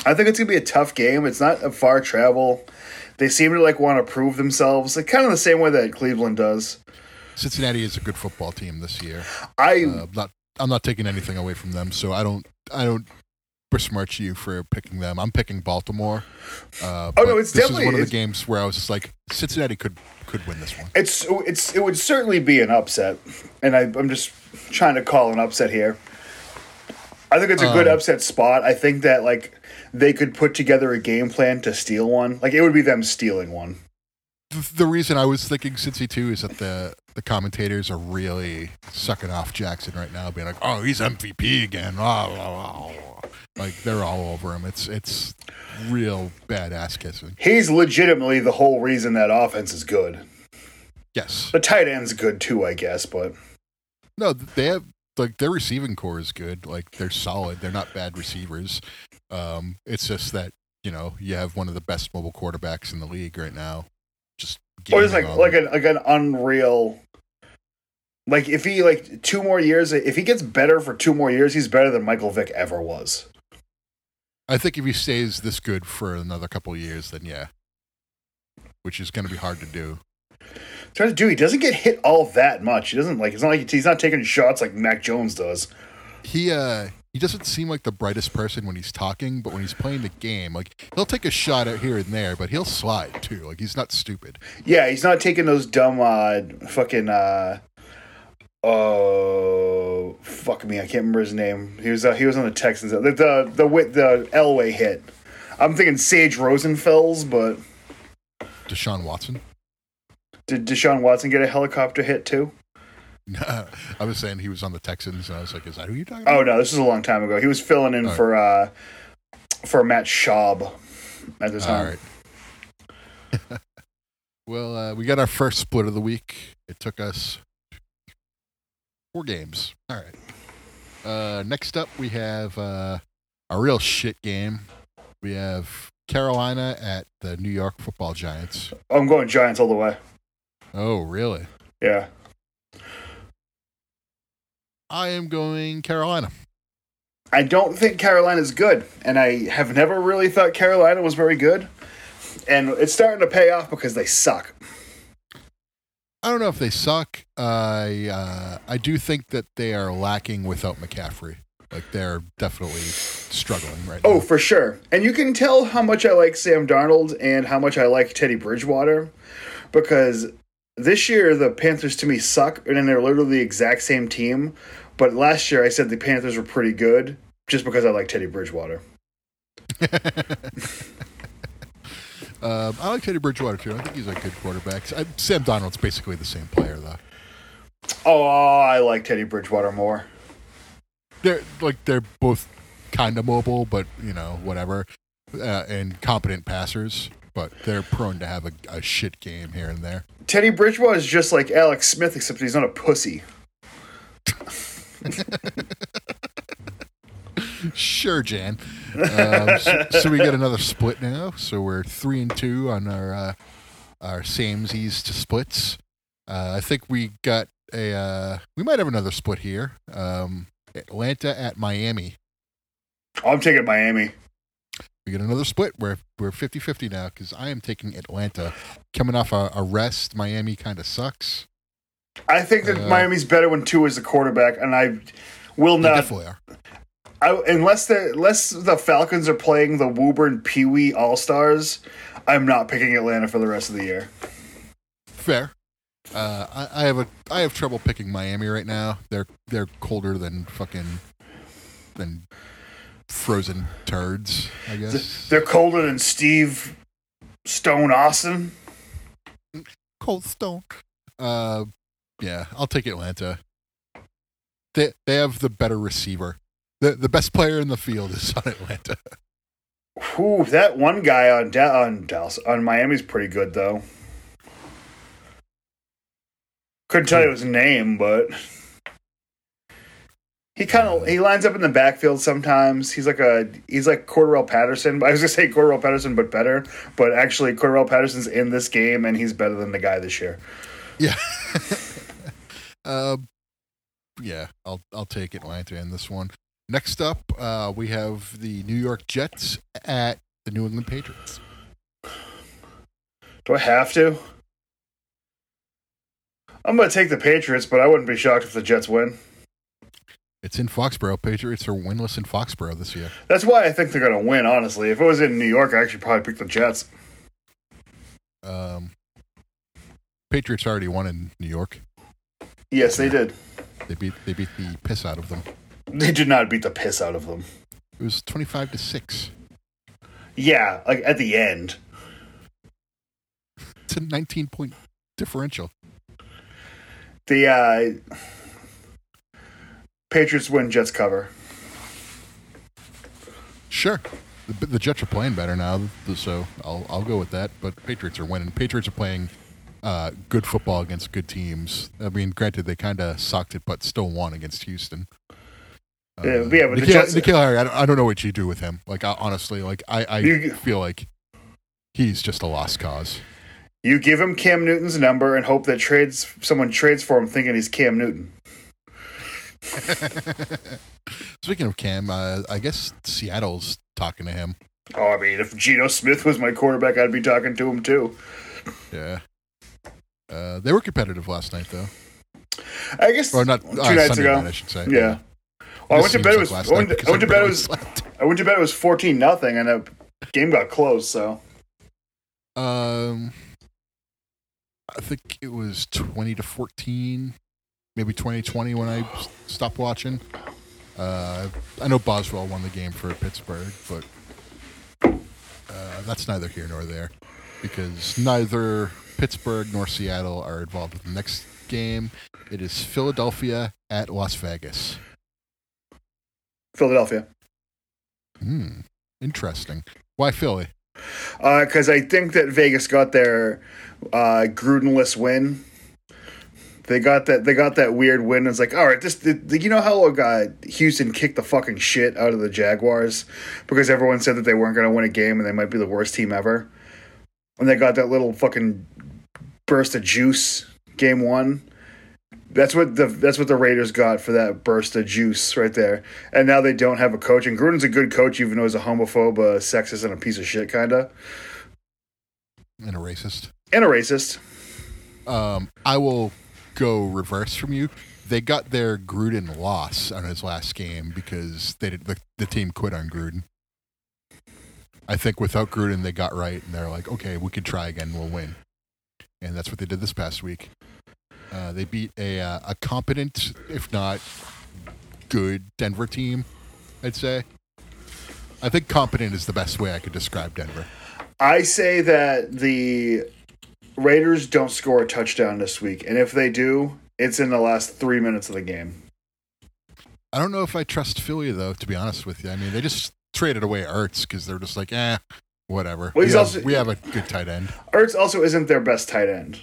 I think it's gonna be a tough game. It's not a far travel. They seem to like want to prove themselves, like kind of the same way that Cleveland does. Cincinnati is a good football team this year. I Uh, not, I'm not taking anything away from them, so I don't. I don't besmirch you for picking them. I'm picking Baltimore. Uh, Oh, no, it's this definitely- is one of the games where I was just like, Cincinnati could could win this one. it's it's it would certainly be an upset, and I, I'm just trying to call an upset here. I think it's a good Um, upset spot. I think that like they could put together a game plan to steal one. Like it would be them stealing one. The, the reason I was thinking Cincy too is that the the commentators are really sucking off Jackson right now, being like, "Oh, he's MVP again." Like they're all over him. It's it's real bad ass kissing. He's legitimately the whole reason that offense is good. Yes. The tight end's good too, I guess, but No, they have like their receiving core is good. Like they're solid. They're not bad receivers. Um, it's just that you know you have one of the best mobile quarterbacks in the league right now. Just or just like like an like an unreal. Like if he like two more years, if he gets better for two more years, he's better than Michael Vick ever was. I think if he stays this good for another couple of years, then yeah, which is going to be hard to do. Trying to do, he doesn't get hit all that much. He doesn't like. It's not like he's not taking shots like Mac Jones does. He uh he doesn't seem like the brightest person when he's talking, but when he's playing the game, like he'll take a shot out here and there, but he'll slide too. Like he's not stupid. Yeah, he's not taking those dumb uh fucking uh oh fuck me, I can't remember his name. He was uh, he was on the Texans. The the the, wi- the Elway hit. I'm thinking Sage Rosenfels, but Deshaun Watson. did Deshaun Watson get a helicopter hit too? No. I was saying he was on the Texans, and I was like, "Is that who you're talking About? Oh no, this is a long time ago. He was filling in All right. for uh for Matt Schaub at the time. right. well, uh, we got our first split of the week. It took us four games. All right. Uh, next up, we have uh, a real shit game. We have Carolina at the New York Football Giants. I'm going Giants all the way. Oh, really? Yeah. I am going Carolina. I don't think Carolina's good, and I have never really thought Carolina was very good. And it's starting to pay off because they suck. I don't know if they suck. I uh, I do think that they are lacking without McCaffrey. Like they're definitely struggling right now. Oh, now. for sure. And you can tell how much I like Sam Darnold and how much I like Teddy Bridgewater because this year the Panthers to me suck, and they're literally the exact same team. But last year I said the Panthers were pretty good just because I like Teddy Bridgewater. Um, I like Teddy Bridgewater too. I think he's a good quarterback. I, Sam Darnold's basically the same player though. Oh, I like Teddy Bridgewater more. They're like they're both kind of mobile, but you know whatever, uh, and competent passers. But they're prone to have a, a shit game here and there. Teddy Bridgewater is just like Alex Smith, except he's not a pussy. Sure, Jan. Um, so, so we get another split now. So we're three and two on our uh, our samesies to splits. Uh, I think we got a uh, we might have another split here. Um, Atlanta at Miami. I'm taking Miami. We get another split. We're we're 50-50 now because I am taking Atlanta. Coming off a, a rest, Miami kind of sucks. I think that Uh, Miami's better when Tua is the quarterback, and I will not definitely are. I, unless the unless the Falcons are playing the Woburn Pee Wee All Stars. I'm not picking Atlanta for the rest of the year. Fair. Uh, I, I have a I have trouble picking Miami right now. They're they're colder than fucking than frozen turds. I guess They're colder than Steve Stone Austin. cold stone. Uh, yeah, I'll take Atlanta. They they have the better receiver. The The best player in the field is on Atlanta. Whew, that one guy on da- on Dallas on Miami's pretty good though. Couldn't tell you his name, but he kind of he lines up in the backfield sometimes. He's like a he's like Cordell Patterson. I was gonna say Cordell Patterson, but better. But actually, Cordell Patterson's in this game, and he's better than the guy this year. Yeah. uh, yeah, I'll I'll take Atlanta in this one. Next up, uh, we have the New York Jets at the New England Patriots. Do I have to? I'm gonna take the Patriots, but I wouldn't be shocked if the Jets win. It's in Foxborough. Patriots are winless in Foxborough this year. That's why I think they're gonna win. Honestly, if it was in New York, I actually probably pick the Jets. Um, Patriots already won in New York. Yes, they did. They beat they beat the piss out of them. They did not beat the piss out of them. It was twenty five to six. Yeah, like at the end. It's a nineteen point differential. The uh, Patriots win, Jets cover. Sure, the, the Jets are playing better now, so I'll I'll go with that. But Patriots are winning. Patriots are playing uh, good football against good teams. I mean, granted, they kind of sucked it, but still won against Houston. Uh, Yeah, but yeah, but the N'Keal, Jets- N'Keal Harry, I don't, I don't know what you do with him. Like, I, honestly, like I, I You- feel like he's just a lost cause. You give him Cam Newton's number and hope that trades someone trades for him, thinking he's Cam Newton. Speaking of Cam, uh, I guess Seattle's talking to him. Oh, I mean, if Geno Smith was my quarterback, I'd be talking to him too. Yeah. Uh, they were competitive last night, though. I guess Or not two uh, nights Sunday ago. night, I should say. Yeah. Well, I went to bed. It was. I went, night I went to bed. It was. slept. I went to bed. It was fourteen nothing, and the game got close. So Um, I think it was twenty to fourteen, maybe 2020 when I stopped watching. Uh, I know Boswell won the game for Pittsburgh, but uh, that's neither here nor there because neither Pittsburgh nor Seattle are involved with the next game. It is Philadelphia at Las Vegas. Philadelphia, Hmm, interesting. Why Philly? because I think that Vegas got their uh, Grudenless win. They got that. They got that weird win. It's like, all right, this. The, the- you know how uh, Houston kicked the fucking shit out of the Jaguars because everyone said that they weren't going to win a game and they might be the worst team ever. And they got that little fucking burst of juice game one. That's what the that's what the Raiders got for that burst of juice right there. And now they don't have a coach. And Gruden's a good coach, even though he's a homophobe, a sexist, and a piece of shit, kinda, And a racist. and a racist. Um, I will go reverse from you. They got their Gruden loss on his last game because they did, the, the team quit on Gruden. I think without Gruden, they got right and they're like, okay, we could try again, we'll win. And that's what they did this past week. Uh, they beat a uh, a competent, if not good, Denver team. I'd say. I think competent is the best way I could describe Denver. I say that the Raiders don't score a touchdown this week, and if they do, it's in the last three minutes of the game. I don't know if I trust Philly though. To be honest with you, I mean they just traded away Ertz because they're just like, eh, whatever. Well, we, have, also- we have a good tight end. Ertz also isn't their best tight end.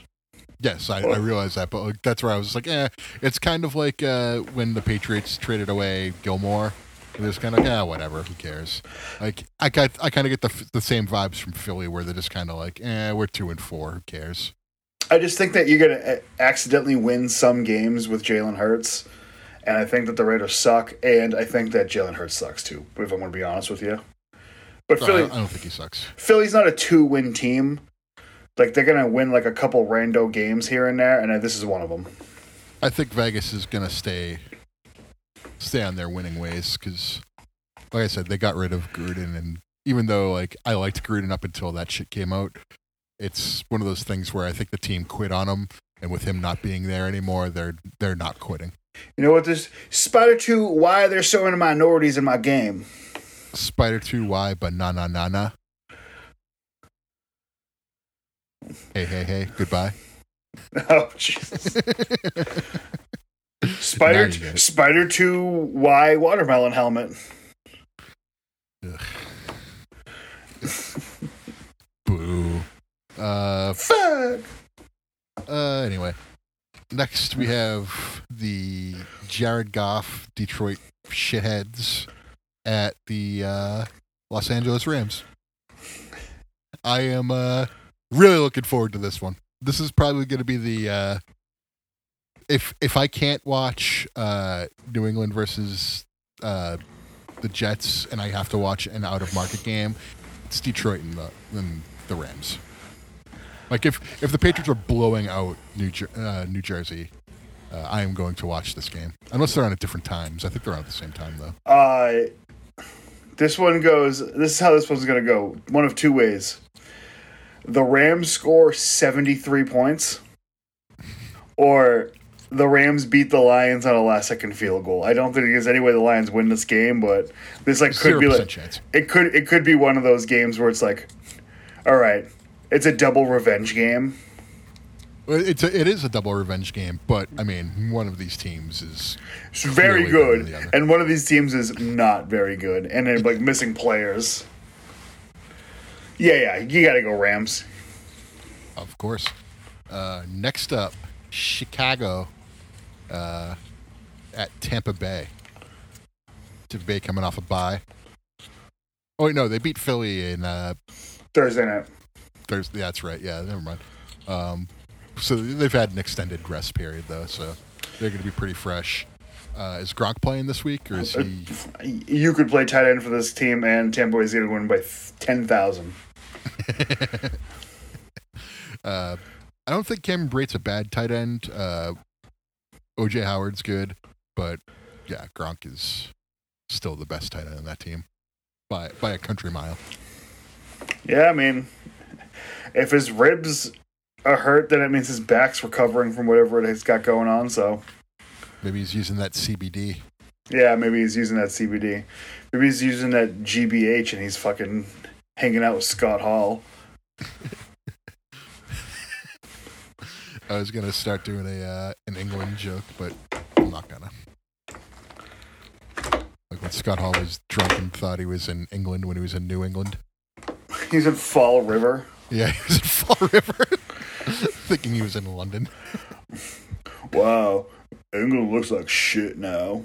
Yes, I, I realize that, but like, that's where I was like, eh. It's kind of like uh, when the Patriots traded away Gilmore. It was kind of like, yeah, whatever. Who cares? Like I got, I kind of get the the same vibes from Philly, where they're just kind of like, eh, we're two and four. Who cares? I just think that you're going to accidentally win some games with Jalen Hurts. And I think that the Raiders suck. And I think that Jalen Hurts sucks too, if I'm going to be honest with you. But Philly, I don't think he sucks. Philly's not a two win team. Like, they're going to win like a couple rando games here and there. And this is one of them. I think Vegas is gonna stay stay on their winning ways because, like I said, they got rid of Gruden, and even though like I liked Gruden up until that shit came out, it's one of those things where I think the team quit on him, and with him not being there anymore, they're they're not quitting. You know what? This Spider 2, why are there so many minorities in my game? Spider Two why? but na na na na. Hey hey hey! Goodbye. Oh, Jesus. Spider, Now you get it. Spider 2 Y watermelon helmet. Boo. Uh, Fuck. Uh, anyway, next we have the Jared Goff Detroit shitheads at the uh, Los Angeles Rams. I am uh, really looking forward to this one. This is probably going to be the uh, if if I can't watch uh, New England versus uh, the Jets and I have to watch an out of market game, it's Detroit and the and the Rams. Like if if the Patriots are blowing out New Jer- uh, New Jersey, uh, I am going to watch this game unless they're on at different times. I think they're on at the same time though. Uh, this one goes. This is how this one's going to go. One of two ways. The Rams score 73 points, or the Rams beat the Lions on a last second field goal. I don't think there's any way the Lions win this game, but this like could be like chance. it could it could be one of those games where it's like, all right, it's a double revenge game. It's a, it is a double revenge game, but I mean, one of these teams is very good, and one of these teams is not very good, and they're like missing players. Yeah, yeah, you got to go Rams. of course. Uh, next up, Chicago uh, at Tampa Bay. Tampa Bay coming off a bye. Oh wait, no, they beat Philly in uh, Thursday night. Thursday. That's right. Yeah, never mind. Um, so they've had an extended rest period though, so they're going to be pretty fresh. Uh, is Gronk playing this week, or is he? You could play tight end for this team, and Tampa Bay is going to win by ten thousand. Uh, I don't think Cameron Brate's a bad tight end. Uh, OJ Howard's good, but yeah, Gronk is still the best tight end in that team by by a country mile. Yeah, I mean, if his ribs are hurt, then it means his back's recovering from whatever it has got going on. So, Maybe he's using that CBD. yeah, maybe he's using that CBD. Maybe he's using that GBH, and he's fucking hanging out with Scott Hall. I was gonna start doing a uh, an England joke, but I'm not gonna. Like when Scott Hall was drunk and thought he was in England when he was in New England. He's in Fall River. Yeah, he was in Fall River, thinking he was in London. Wow, England looks like shit now.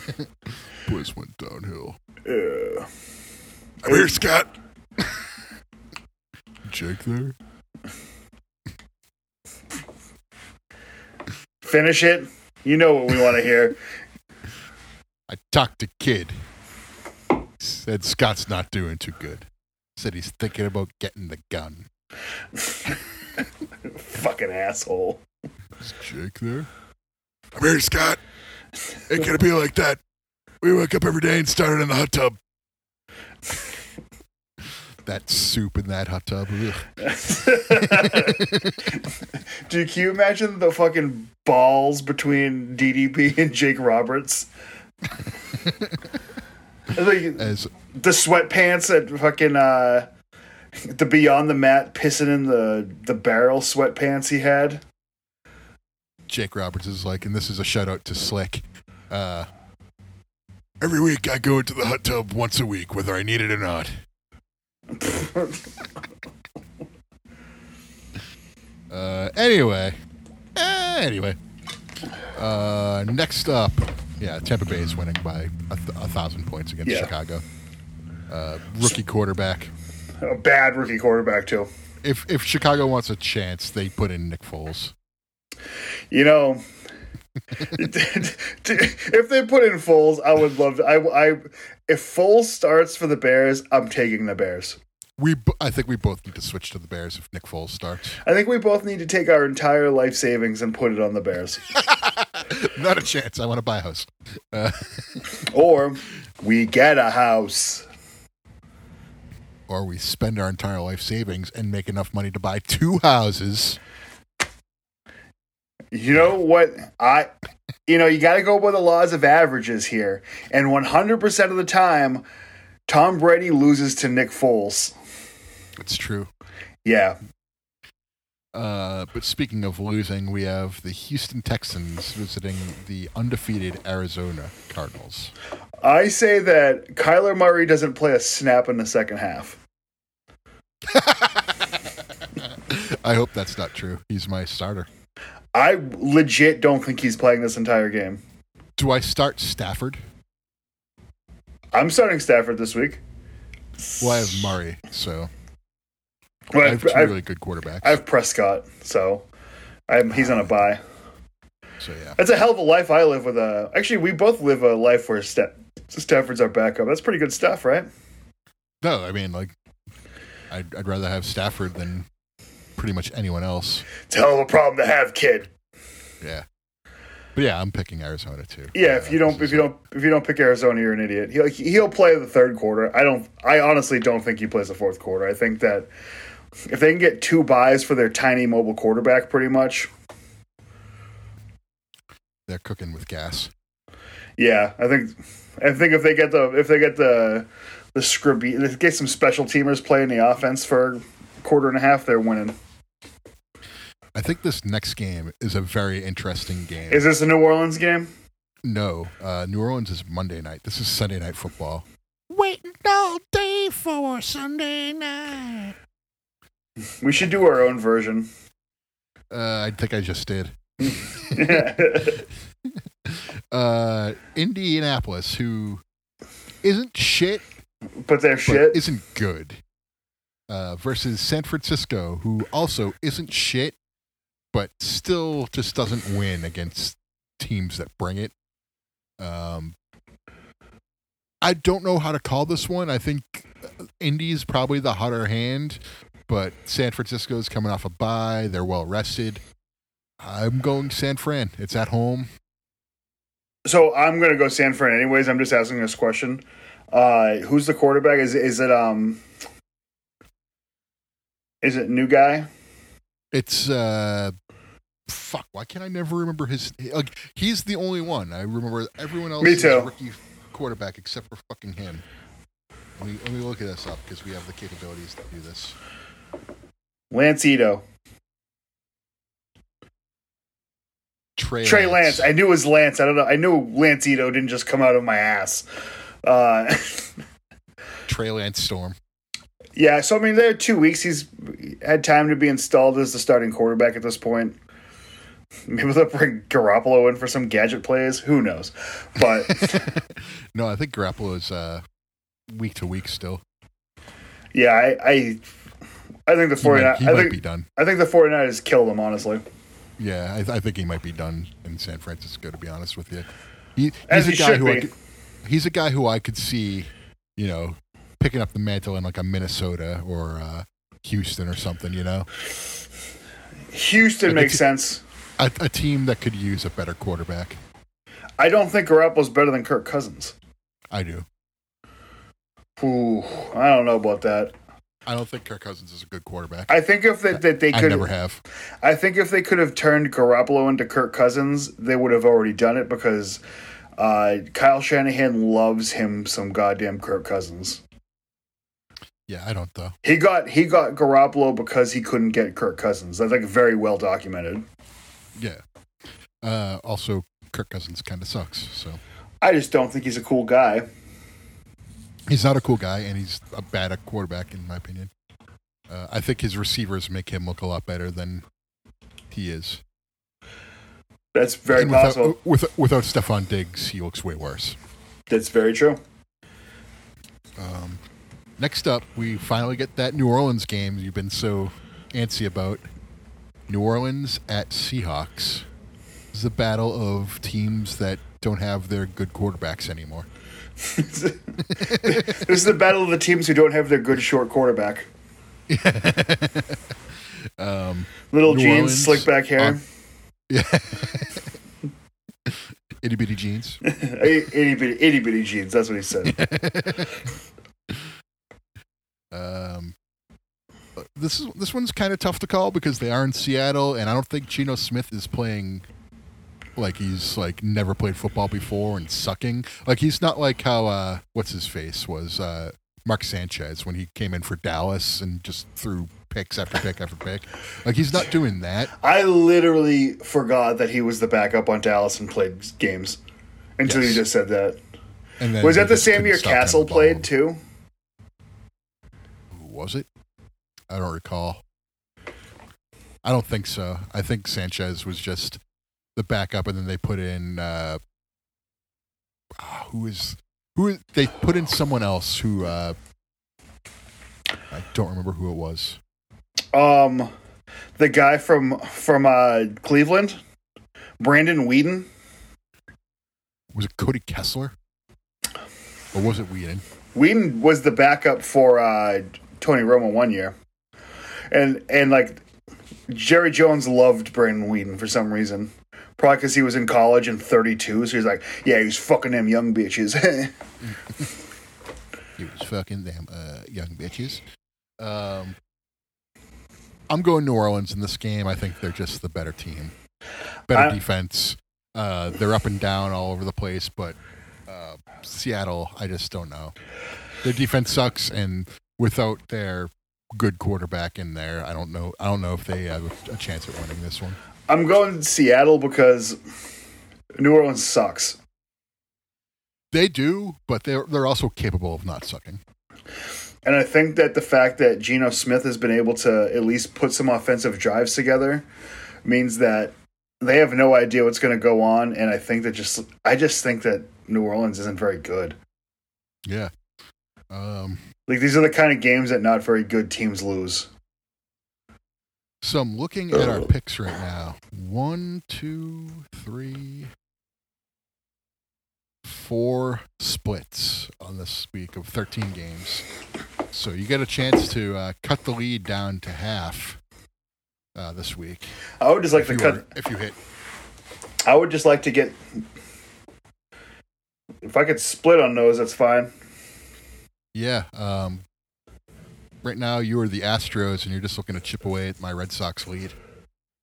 Boys went downhill. Yeah. Here, Scott. Jake there. Finish it. You know what we want to hear. I talked to Kid. Said Scott's not doing too good. Said he's thinking about getting the gun. Fucking asshole. Is Jake there? I'm here, Scott. Ain't gonna be like that. We wake up every day and started in the hot tub. That soup in that hot tub. Dude, can you imagine the fucking balls between DDP and Jake Roberts? like As the sweatpants at fucking uh the beyond the mat pissing in the the barrel sweatpants he had. Jake Roberts is like, and this is a shout out to Slick. Uh, every week I go into the hot tub once a week, whether I need it or not. Uh, anyway, anyway. Uh, next up, yeah, Tampa Bay is winning by a, th- a thousand points against Yeah. Chicago. Uh, rookie quarterback. A bad rookie quarterback too. If if Chicago wants a chance, they put in Nick Foles. You know, if they put in Foles, I would love to. I, I, if Foles starts for the Bears, I'm taking the Bears. We, I think we both need to switch to the Bears if Nick Foles starts. I think we both need to take our entire life savings and put it on the Bears. Not a chance. I want to buy a house. Uh, or we get a house. or we spend our entire life savings and make enough money to buy two houses. You know what? I, you know, you got to go by the laws of averages here. And 100% of the time, Tom Brady loses to Nick Foles. It's true. Yeah. Uh, but speaking of losing, we have the Houston Texans visiting the undefeated Arizona Cardinals. I say that Kyler Murray doesn't play a snap in the second half. I hope that's not true. He's my starter. I legit don't think he's playing this entire game. Do I start Stafford? I'm starting Stafford this week. Well, I have Murray, so Well, I have two I've, really good quarterbacks. I have Prescott, so I'm, he's on a bye. so yeah, That's a hell of a life I live with. A actually, we both live a life where Sta- Stafford's our backup. That's pretty good stuff, right? no, I mean like, I'd, I'd rather have Stafford than pretty much anyone else. It's a hell of a problem to have, kid. Yeah, but yeah, I'm picking Arizona too. Yeah, if you don't, if you don't, if you don't pick Arizona, you're an idiot. He'll he'll play the third quarter. I don't. I honestly don't think he plays the fourth quarter. I think that if they can get two buys for their tiny mobile quarterback, pretty much, they're cooking with gas. yeah, I think. I think if they get the if they get the the scribby, they get some special teamers playing the offense for a quarter and a half, they're winning. I think this next game is a very interesting game. Is this a New Orleans game? no, uh, New Orleans is Monday night. This is Sunday night football. Waiting all day for Sunday night. We should do our own version. Uh, I think I just did. uh, Indianapolis, who isn't shit, but they're but shit. isn't good, uh, versus San Francisco, who also isn't shit, but still just doesn't win against teams that bring it. Um, I don't know how to call this one. I think uh, Indy's probably the hotter hand, but San Francisco is coming off a bye. They're well rested. I'm going San Fran. It's at home. So I'm gonna go San Fran anyways. I'm just asking this question. Uh, who's the quarterback? Is is it um? Is it new guy? It's uh fuck, why can't I never remember his like he's the only one. I remember everyone else Me is too. rookie quarterback except for fucking him. Let me, let me look at this up because we have the capabilities to do this. Lance Ito. Trey, Trey Lance. I knew it was Lance. I don't know. I knew Lance Ito didn't just come out of my ass. Uh, Trey Lance Storm. Yeah. So I mean, there are two weeks. He's had time to be installed as the starting quarterback at this point. Maybe they'll bring Garoppolo in for some gadget plays. Who knows? But no, I think Garoppolo is uh week to week still. yeah, I I, I think the He might, 49 he I might think be done. I think the 49ers killed him honestly. Yeah, I, I think he might be done in San Francisco. To be honest with you, he, As he's a guy who I could, he's a guy who I could see, you know, picking up the mantle in like a Minnesota or uh, Houston or something. You know, Houston I makes could- sense. a, a team that could use a better quarterback. I don't think Garoppolo's better than Kirk Cousins. I do. Ooh, I don't know about that. I don't think Kirk Cousins is a good quarterback. I think if they, that they I could, never have. I think if they could have turned Garoppolo into Kirk Cousins, they would have already done it because uh, Kyle Shanahan loves him some goddamn Kirk Cousins. Yeah, I don't though. He got he got Garoppolo because he couldn't get Kirk Cousins. That's like very well documented. Yeah. Uh, also, Kirk Cousins kind of sucks. So I just don't think he's a cool guy. he's not a cool guy, and he's a bad quarterback, in my opinion. Uh, I think his receivers make him look a lot better than he is. That's very And without, possible. with, without Stefon Diggs, he looks way worse. That's very true. Um, next up, we finally get that New Orleans game you've been so antsy about. New Orleans at Seahawks. This is a battle of teams that don't have their good quarterbacks anymore. this is the battle of the teams who don't have their good short quarterback. Um, Little New jeans, Orleans, slick back hair, uh, yeah. Itty bitty jeans. itty bitty, itty bitty jeans. That's what he said. Um, this is this one's kind of tough to call because they are in Seattle, and I don't think Geno Smith is playing like he's like never played football before and sucking. Like he's not like how uh, what's his face was uh, Mark Sanchez when he came in for Dallas and just threw picks after pick after pick. Like he's not doing that. I literally forgot that he was the backup on Dallas and played games until Yes. you just said that. And then Was that the same year Cassel played too? Was it? I don't recall. I don't think so. I think Sanchez was just the backup, and then they put in uh, ah, who is who they put in someone else who uh, I don't remember who it was. Um, the guy from from uh, Cleveland, Brandon Weeden. Was it Cody Kessler? Or was it Weeden? Weeden was the backup for uh, Tony Romo one year, and and like Jerry Jones loved Brandon Weeden for some reason. Probably because he was in college and 32, so he's like, yeah, he was fucking them young bitches. He was fucking them uh, young bitches. Um, I'm going New Orleans in this game. I think they're just the better team, better I- defense. Uh, they're up and down all over the place, but uh, Seattle, I just don't know. Their defense sucks, and without their good quarterback in there, I don't know. I don't know if they have a, chance at winning this one. I'm going to Seattle because New Orleans sucks. They do, but they're they're also capable of not sucking. And I think that the fact that Geno Smith has been able to at least put some offensive drives together means that they have no idea what's going to go on. And I think that just, I just think that New Orleans isn't very good. Yeah. Um, Like these are the kind of games that not very good teams lose. So I'm looking at our picks right now. One, two, three, four splits on this week of 13 games. So you get a chance to uh, cut the lead down to half uh, this week. I would just like to cut. are- if you hit. I would just like to get. If I could split on those, that's fine. Yeah. Um, right now you are the Astros, and you're just looking to chip away at my Red Sox lead.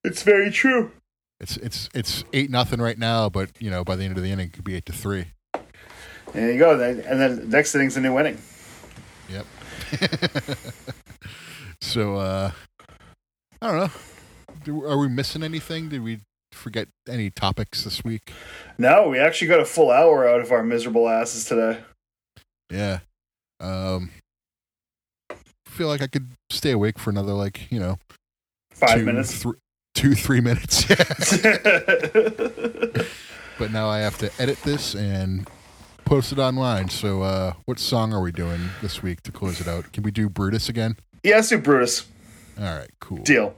It's very true. It's it's it's eight nothing right now, but you know by the end of the inning it could be eight to three. There you go. And then next inning's a new inning. Yep. so uh I don't know. Do, are we missing anything? Did we forget any topics this week? No, we actually got a full hour out of our miserable asses today. Yeah. Um feel like I could stay awake for another like, you know, Five two, minutes. thr- two, three minutes. but now I have to edit this and post it online. So uh what song are we doing this week to close it out? Can we do Brutus again? yeah, let's do Brutus. All right, cool. Deal.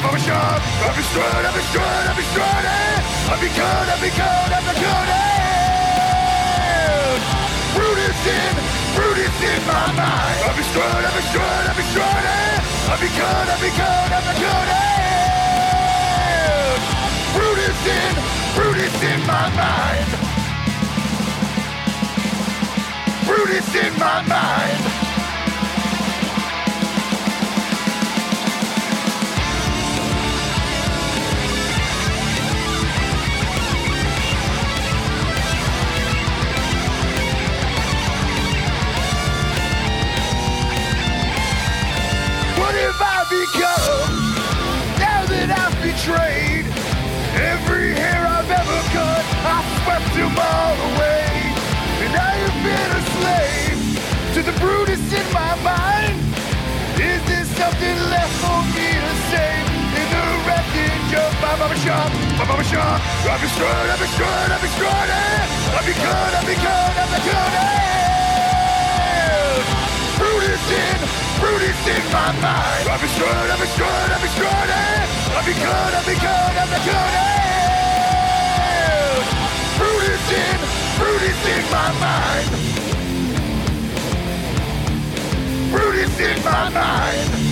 Mama shop. I've destroyed, I've destroyed, I've it. I've become, I've become, I've become it. Brutus in, Brutus in my mind. I've destroyed, I've destroyed, I've it. I've become, I've become, I've become it. Brutus in, Brutus in my mind. Brutus in my mind. Been a slave to the Brutus in my mind. Is there something left for me to say in the wreckage of my mama shop? My mama shop. I've destroyed, I've destroyed, I've destroyed it. I've become, I've become, I've become it. Brutus in, Brutus in my mind. I've destroyed, I've destroyed, I've destroyed it. I've become, I've become, I've become it. Brutus in, Brutus in my mind. Brutus in my mind.